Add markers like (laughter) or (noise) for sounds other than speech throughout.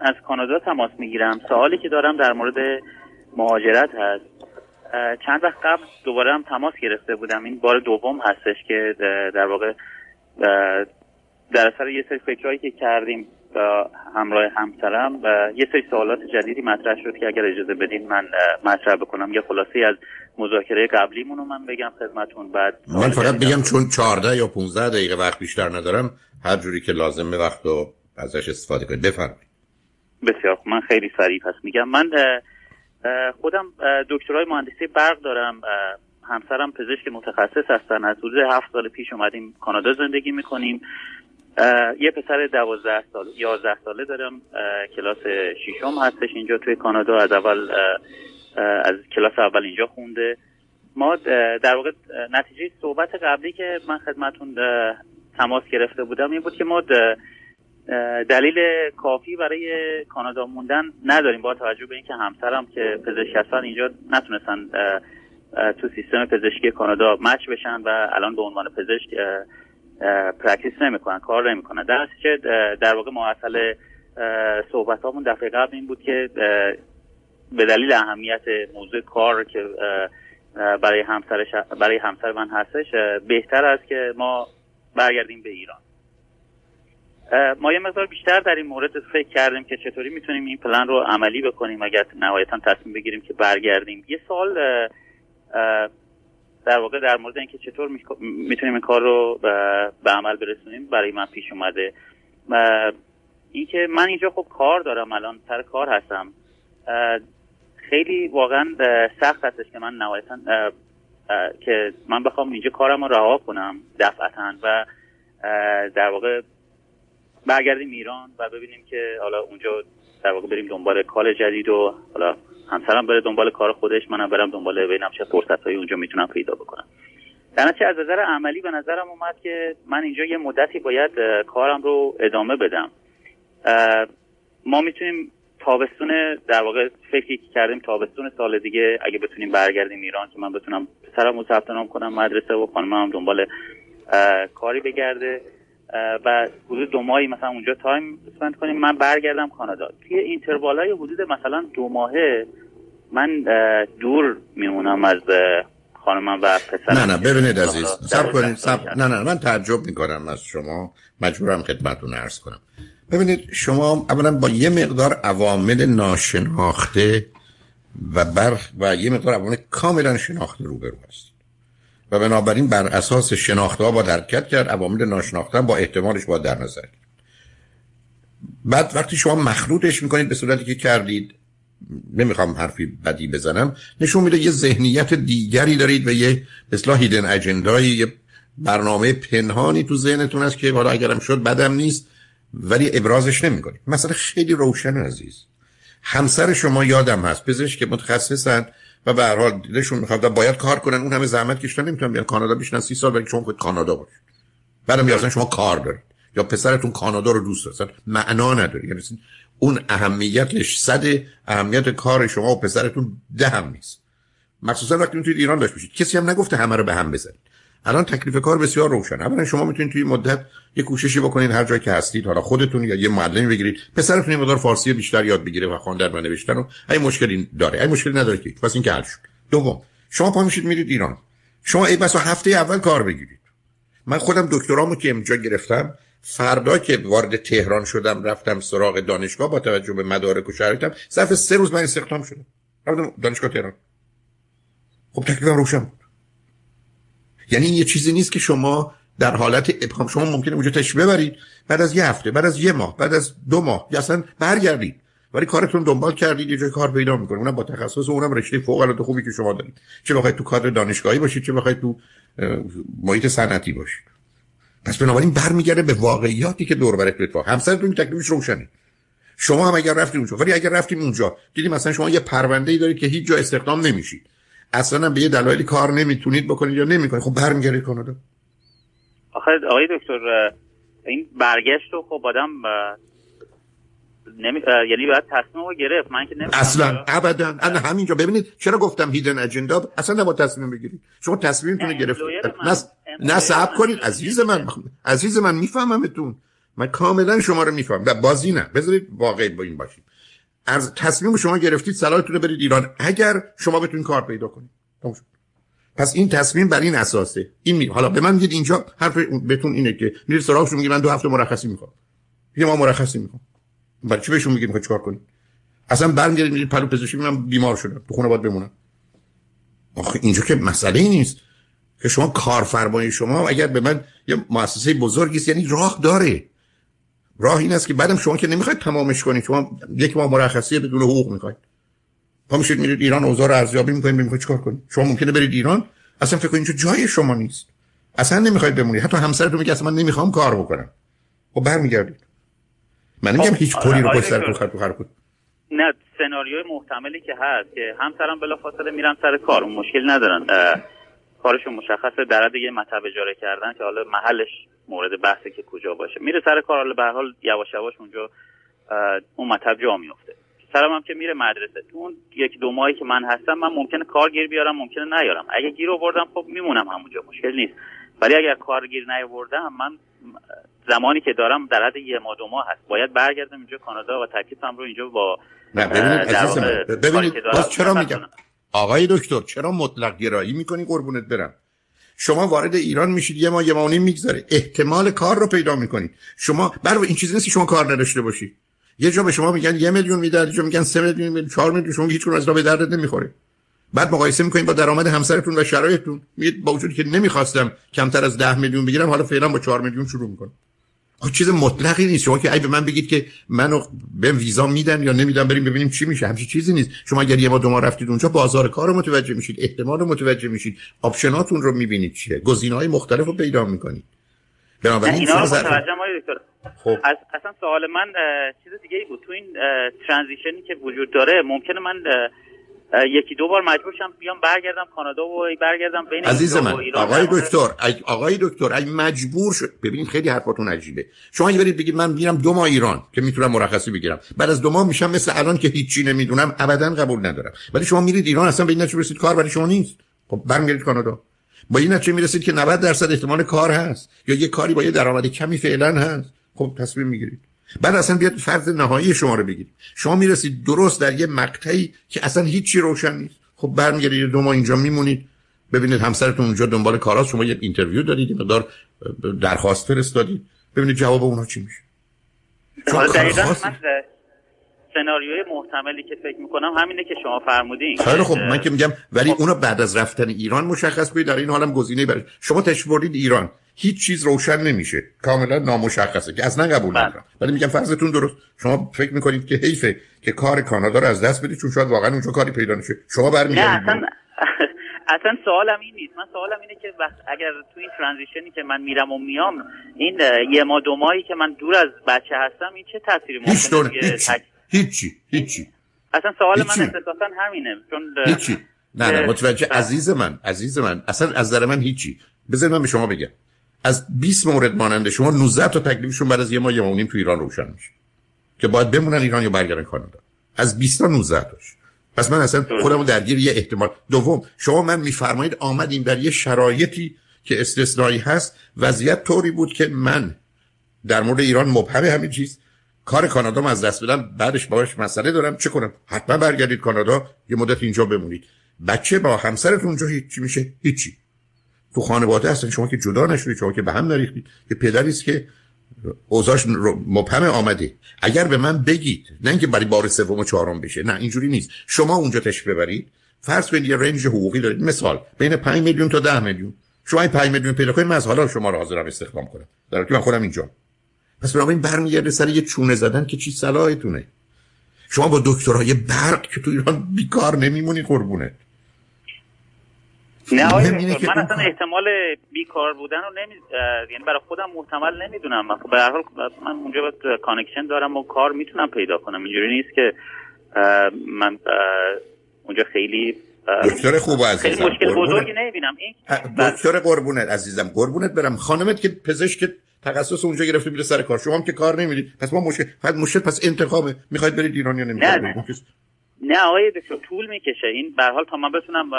از کانادا تماس می‌گیرم. سوالی که دارم در مورد مهاجرت هست. چند وقت قبل دوباره هم تماس گرفته بودم. این بار دوم هستش که در واقع در اثر یه سری فکرهایی که کردیم همراه همسرم و یه سری سوالات جدیدی مطرح شد که اگر اجازه بدین من مطرح بکنم. یه خلاصه از مذاکره قبلیمون رو من بگم خدمتون بعد من فقط بگم چون 14 یا 15 دقیقه وقت بیشتر ندارم هر جوری که لازمه وقت رو ازش استفاده کنید. بفرمایید. بسیار من خیلی سریع پس میگم. من خودم دکترای مهندسی برق دارم. همسرم پزشک متخصص هستن. از حدود هفت سال پیش اومدیم کانادا زندگی می‌کنیم. یه پسر دوازده سال یازده ساله دارم. کلاس ششم هستش اینجا توی کانادا. از اول از کلاس اول اینجا خونده. ما در واقع نتیجه صحبت قبلی که من خدمتون تماس گرفته بودم این بود که ما دلیل کافی برای کانادا موندن نداریم. با توجه به اینکه همسرم که پزشک هستن اینجا نتونستن تو سیستم پزشکی کانادا match بشن و الان به عنوان پزشک practice نمی‌کنن کار نمی‌کنن. در که در واقع ماحصل صحبت همون دفعه قبل این بود که به دلیل اهمیت موضوع کار که برای همسر برای همسر من هستش بهتر است که ما برگردیم به ایران. ما یه مقدار بیشتر در این مورد فکر کردیم که چطوری می‌تونیم این پلن رو عملی بکنیم اگر نهایتا تصمیم بگیریم که برگردیم. یه سال در واقع در مورد اینکه چطور می‌تونیم این کار رو به عمل برسونیم برای من پیش اومده. اینکه من اینجا خب کار دارم الان سر کار هستم. خیلی واقعا سخت هستش که من نهایتا که من بخوام اینجا کارم رو رها کنم دفعتا. و در واقع برگردیم ایران و ببینیم که حالا اونجا در واقع بریم دنبال کار جدید و حالا همسرم بره دنبال کار خودش منم برم دنبال ببینم چه فرصتهایی اونجا می‌تونم پیدا بکنم. در از نظر عملی به نظرم اومد که من اینجا یه مدتی باید کارم رو ادامه بدم. ما می‌تونیم تابستون در واقع فکری که کردیم تابستون سال دیگه اگه بتونیم برگردیم ایران که من بتونم پسرم رو ثبت نام کنم مدرسه و خانمم دنبال کاری بگرده. و حدود دو ماهی مثلا اونجا time spend کنیم. من برگردم کانادا. توی interval های حدود مثلا دو ماهه من دور میمونم از خانمم و پسرم. نه نه ببینید عزیز سب کنید سب... نه نه من تعجب می‌کنم از شما. مجبورم خدمتتون عرض کنم. ببینید شما اولا با یه مقدار عوامل ناشناخته و برخ و یه مقدار عوامل کاملا شناخته روبرو هست و بنابراین بر اساس شناخته با درکت کرد عوامل ناشناخته با احتمالش با در نظر بعد وقتی شما مخلوطش می‌کنید به صورتی که کردید نمی‌خوام حرفی بدی بزنم نشون میده یه ذهنیت دیگری دارید و یه اصلاح هیدن اجندایی یه برنامه پنهانی تو ذهنتون است که حالا اگرم شد بدم نیست ولی ابرازش نمی‌کنید. مثلا خیلی روشن عزیز. همسر شما یادم هست. پزشک متخصصن. و به هر حال دلشون می‌خواد باید کار کنن. اون همه زحمت کشیدن نمی‌تونن بیان کانادا بیشتر سی سال ولی شما خود کانادا باشید بعدم یا شما کار دارید یا پسرتون کانادا رو دوست دارید معنا نداره. یعنی اون اهمیتش صد اهمیت کار شما و پسرتون ده هم نیست. مخصوصا وقتی توی ایران داشت باشید. کسی هم نگفته همه رو به هم بزنید. الان تکلیف کار بسیار روشن. اولا شما می‌تونید توی مدت یه کوششی بکنید هر جایی که هستید حالا خودتون یا یه معلمی بگیرید. پسرتون یه مقدار فارسی بیشتر یاد بگیره و خواندن و نوشتن و این مشکلی داره این مشکلی نداره که پس این که حل شد. دوم شما پا میشید میرید ایران. شما ای بس هفته اول کار بگیرید. من خودم دکترامو که اینجا گرفتم فردا که وارد تهران شدم رفتم سراغ دانشگاه با توجه به مدارک و شرایطم صرف سه روز من استخدام شدم. رفتم دانشگاه تهران. خب تکلیفم روشن یعنی یه چیزی نیست که شما در حالت ابهام شما ممکنه اونجا تشریف ببرید بعد از یه هفته بعد از یه ماه بعد از دو ماه یا اصلا برگردید. ولی کارتون دنبال کردید یه جای کار پیدا می‌کنید اونم با تخصص اونم رشته فوق العاده خوبی که شما دارید. چه بخواید تو کادر دانشگاهی باشید چه بخواید تو محیط صنعتی باشید. پس بنابراین برمیگرده به واقعیاتی که دور برت اتفاق همسرتون تکلیفش روشنه. شما هم اگر رفتید اونجا ولی اگر رفتید اونجا دیدیم مثلا شما یه پرونده ای دارید که هیچ جا استخدام نمیشید. اصلا به یه دلایلی کار نمی‌تونید بکنید یا نمی‌کنید؟ خب برمیگردید کانادا. آخه آقای دکتر این برگشت رو خب آدم نمی... یعنی باید تصمیم رو گرفت. من که اصلا ابدا. انا همینجا. ببینید چرا گفتم هیدن اجندا اصلا نباید تصمیم بگیرید. شما تصمیمتون گرفت نه صبر کنید. عزیز من عزیز من میفهممتون. من کاملا شما رو می‌فهمم. و بازی نه. بذارید واقعی با این باشیم. از تصمیم شما گرفتید صلاحتون رو برید ایران. اگر شما بتونید کار پیدا کنید. پس این تصمیم بر این اساسه. این می... حالا به من میگید اینجا حرف بهتون اینه که میرید سراغشون میگه من دو هفته مرخصی می‌خوام. یه ما مرخصی می‌خوام. برای چی بهشون میگید می‌خواد چیکار کنید اصلا برمیگردید میرید پرو پزشکی من بیمار شدم. تو خونه باید بمونم. آخه اینجا که مسئله نیست که شما کارفرمای شما اگر به من یه مؤسسه بزرگی یعنی راه داره. راه این است که بعدم شما که نمی‌خواید تمامش کنید. شما یک ماه مرخصی بدون حقوق می‌خواید. پا میشید میرید ایران اوضاع رو ارزیابی می‌کنید می‌خواید چیکار کنید شما ممکنه برید ایران اصلا فکر کنید جای شما نیست. اصلا نمی‌خواید بمونید. حتی همسرتون میگه اصلا من نمی‌خوام کار بکنم. خب برمیگردید. من نمیگم هیچ پولی رو پشت سر تو خرج نه سناریوی محتملی که هست که همسرم بلافاصله میرن سر کار. اون مشکل ندارن. کارشون مشخصه. در یه مطب اجاره کردن که حالا محلش مورد بحثه که کجا باشه. میره سر کار حالا به حال یواش یواش اونجا اون مطب جا میفته سرم هم که میره مدرسه. تو اون یک دو ماهی که من هستم من ممکنه کارگیر بیارم ممکنه نیارم. اگه گیر آوردم خب میمونم همونجا. مشکل نیست. ولی اگر کارگیر نیاوردم من زمانی که دارم در حد یه ماه دو ماه هست. باید برگردم اینجا کانادا و تکلیفم رو اینجا با نه ببینید ببینید باز چرا میگم؟ آقای دکتر چرا مطلق گرایی می‌کنی؟ قربونت برم. شما وارد ایران میشید یه ما یه ماه میگذره. احتمال کار رو پیدا می‌کنید. شما برای این چیزی نیست شما کار نداشته باشید. یه جا به شما میگن یه میلیون میدن یه جا میگن سه میلیون چهار میلیون شما هیچ از به دردت نمی‌خوره. بعد مقایسه می‌کنید با درآمد همسرتون و شرایطتون. میگید با وجودی که نمی‌خواستم کمتر از ده میلیون بگیرم حالا فعلا با چهار میلیون شروع می‌کنم. چیز مطلقی نیست. شما که ای به من بگید که منو به ویزا میدن یا نمیدن بریم ببینیم چی میشه. همچین چیزی نیست. شما اگر یه ما دو ما رفتید اونجا بازار کار رو متوجه میشید احتمال رو متوجه میشید. آپشناتون رو می‌بینید چیه. گزینه‌های مختلف رو پیدا می‌کنید. بنابراین اینا رو متوجه خب. از اصلا سوال من چیز دیگه ای بود. تو این ترانزیشنی که وجود داره ممکنه من یکی دو بار مجبور شم بیام برگردم کانادا و برگردم بین عزیز من آقای دکتر آقای دکتر اگه مجبور شد ببینید خیلی حرفاتون عجیبه. شما اگه برید بگید من میرم دو ماه ایران که می‌تونم مرخصی بگیرم. بعد از دو ماه میشم مثل الان که هیچی نمی‌دونم ابدا قبول ندارم. ولی شما میرید ایران اصلا به این نتیجه رسید کار برای شما نیست. خب برمیگردید کانادا. با این نتیجه می‌رسید که 90 درصد احتمال کار هست یا یه کاری با یه درآمد کمی فعلا هست. خب تصمیم می‌گیرید. بعد اصلا بیاد فرض نهایی شما رو بگیرید شما می‌رسید درست در یه مقطعی که اصلا هیچی روشن نیست. خب برمیگردید دو ماه اینجا میمونید. ببینید همسرتون اونجا دنبال کاراست. شما یه interview دارید مقدار درخواست فرستادید. ببینید جواب اونها چی میشه. دقیقا سناریوی محتملی که فکر می‌کنم همینه که شما فرمودین. خیلی خب من که میگم ولی خب. اونو بعد از رفتن ایران مشخص کنید در این حالم گزینه برای شما تشریف بردید ایران. هیچ چیز روشن نمیشه. کاملا نامشخصه که اصلا قبول بله. ندارم ولی میگم فرضتون درست. شما فکر می‌کنید که حیفه که کار کانادا رو از دست بدید چون شاید واقعا اونجا کاری پیدا نشه. شما برمیگردید اصلا (laughs) اصلا سوالم این نیست. من سوالم اینه که وقت اگر تو این ترانزیشنی که من میرم و میام این یه ما دو ماهی که من دور از بچه هستم این چه تاثیری ممکنه هیچ هیچی. هیچی. اصلا سوال من اساسا همینه. چون هیچی. نه نه متوجه بله. عزیز من عزیز من اصلا از در من هیچی. بذار من به شما بگم. از 20 مورد مانند شما 19 تا تکلیفشون بعد از یه ماه یه تو ایران روشن میشه. که باید بمونن ایران یا برگردن کانادا. از 20 تا 19 تاش. پس من اصلا خودمو درگیر یه احتمال. دوم شما من میفرمایید آمدیم در یه شرایطی که استثنایی هست. وضعیت طوری بود که من در مورد ایران مبهم همین چیز. کار کانادا از دست بدم. بعدش باش مسئله دارم. چه کنم؟ حتما برگردید کانادا. یه مدت اینجا بمونید. بچه با همسرتون اونجا هیچی میشه؟ هیچی. تو خانواده هستن. شما که جدا نشدید شما که به هم نریختید که پدری است که اوضاعش مبهم آمده. اگر به من بگید نه اینکه برای بار سوم و چهارم بشه نه اینجوری نیست. شما اونجا تشریف ببرید. فرض کنید یه رنج حقوقی دارید. مثال بین 5 میلیون تا 10 میلیون. شما این 5 میلیون پیدا کنید من از حالا شما رو حاضرم استخدام کنم. در حالی من خودم اینجا. پس بنابراین برمیگرده سر یه چونه زدن که چی؟ صلاحتونه شما با دکترای برق که تو ایران بیکار نمیمونی قربونه نه آقای من اصلا احتمال بیکار بودن رو نمی... یعنی برای خودم محتمل نمی‌دونم. خب به هر حال من اونجا باید connection دارم و کار می‌تونم پیدا کنم. اینجوری نیست که من اونجا خیلی دکتر خوب عزیزم خیلی مشکل بزرگی نمی‌بینم. دکتر قربونت عزیزم قربونت برم. خانمت که پزشک تخصص اونجا گرفته میره سر کار. شما هم که کار نمی‌دید پس ما مشکل فقط مشکل پس انتخابه می‌خواید برید ایران یا نمی‌خواید نه, آقای دکتر طول می‌کشه. این به حال تا من بتونم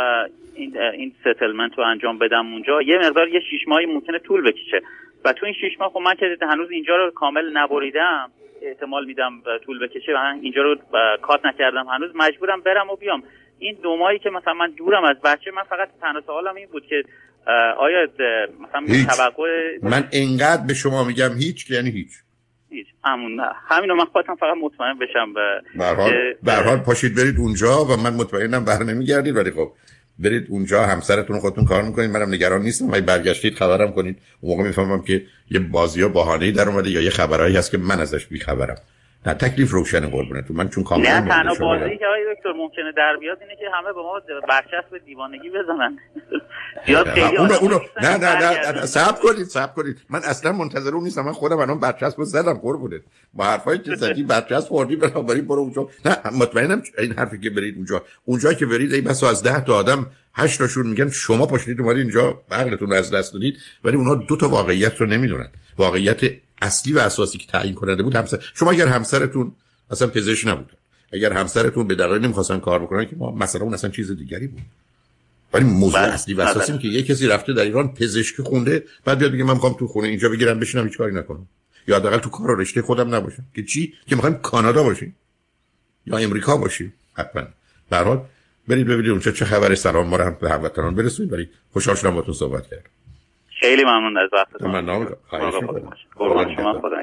این این ستلمنت رو انجام بدم اونجا یه مقدار یه شش ماهی ممکنه طول بکشه. و تو این شش ماه خب من که هنوز اینجا رو کامل نبریدم احتمال میدم طول بکشه و من اینجا رو کات نکردم. هنوز مجبورم برم و بیام. این دو ماهی که مثلا من دورم از بچه من فقط تنها سوالم این بود که آیا مثلا هیچ. من انقدر به شما میگم هیچ یعنی هیچ. هیچ. همون همینو من خواستم فقط مطمئن بشم به حال پاشید برید اونجا و من مطمئنم بر نمیگردید ولی خب برید اونجا همسرتون خودتون کار می‌کنید. منم نگران نیستم. ولی برگشتید خبرم کنید. اون موقع می‌فهمم که یه بازی ها بهانه‌ای در اومده یا یه خبرایی هست که من ازش بیخبرم. نه تکلیف روشن قربونتون. من چون کاملا نه تنها بازی که آقای دکتر ممکنه در بیاد اینه که همه به ما برچسب دیوانگی بزنن. زیاد خیلی اونو اونو نه نه نه صبر کنید صبر کنید. من اصلا منتظر اون نیستم. من خودم الان برچسب زدم قربونت. با حرفایی که زدی برچسب خوردی بنابراین برو اونجا. نه مطمئنم این حرفی که برید اونجا. اونجا که برید ای بس از 10 تا آدم هشت تاشون میگن شما پاشید اومدید اینجا عقلتون رو از دست دادید ولی اونها دو تا واقعیت رو نمی‌دونن. واقعیت اصلی و اساسی که تعیین کننده بود همسر شما اگر همسرتون اصلا پزشک نبود اگر همسرتون به دلایلی نمی‌خواستن کار بکنن که ما مثلا اون اصلا چیز دیگری بود. ولی موضوع بله. اصلی و اساسی که یه کسی رفته در ایران پزشکی خونده بعد بیاد بگه من می‌خوام تو خونه اینجا بگیرم بشینم هیچ کاری نکنم. یا حداقل تو کار و رشته خودم نباشم. که چی؟ که می‌خوایم کانادا باشیم. یا امریکا باشیم حتما. در حال برید ببینید اونجا چه خبر سلام ما رو هم به هموطنان برسونید. ولی خوشحال شدم باهاتون صحبت کردم. خیلی ممنون از وقتتون. من نام خواهش شما خدا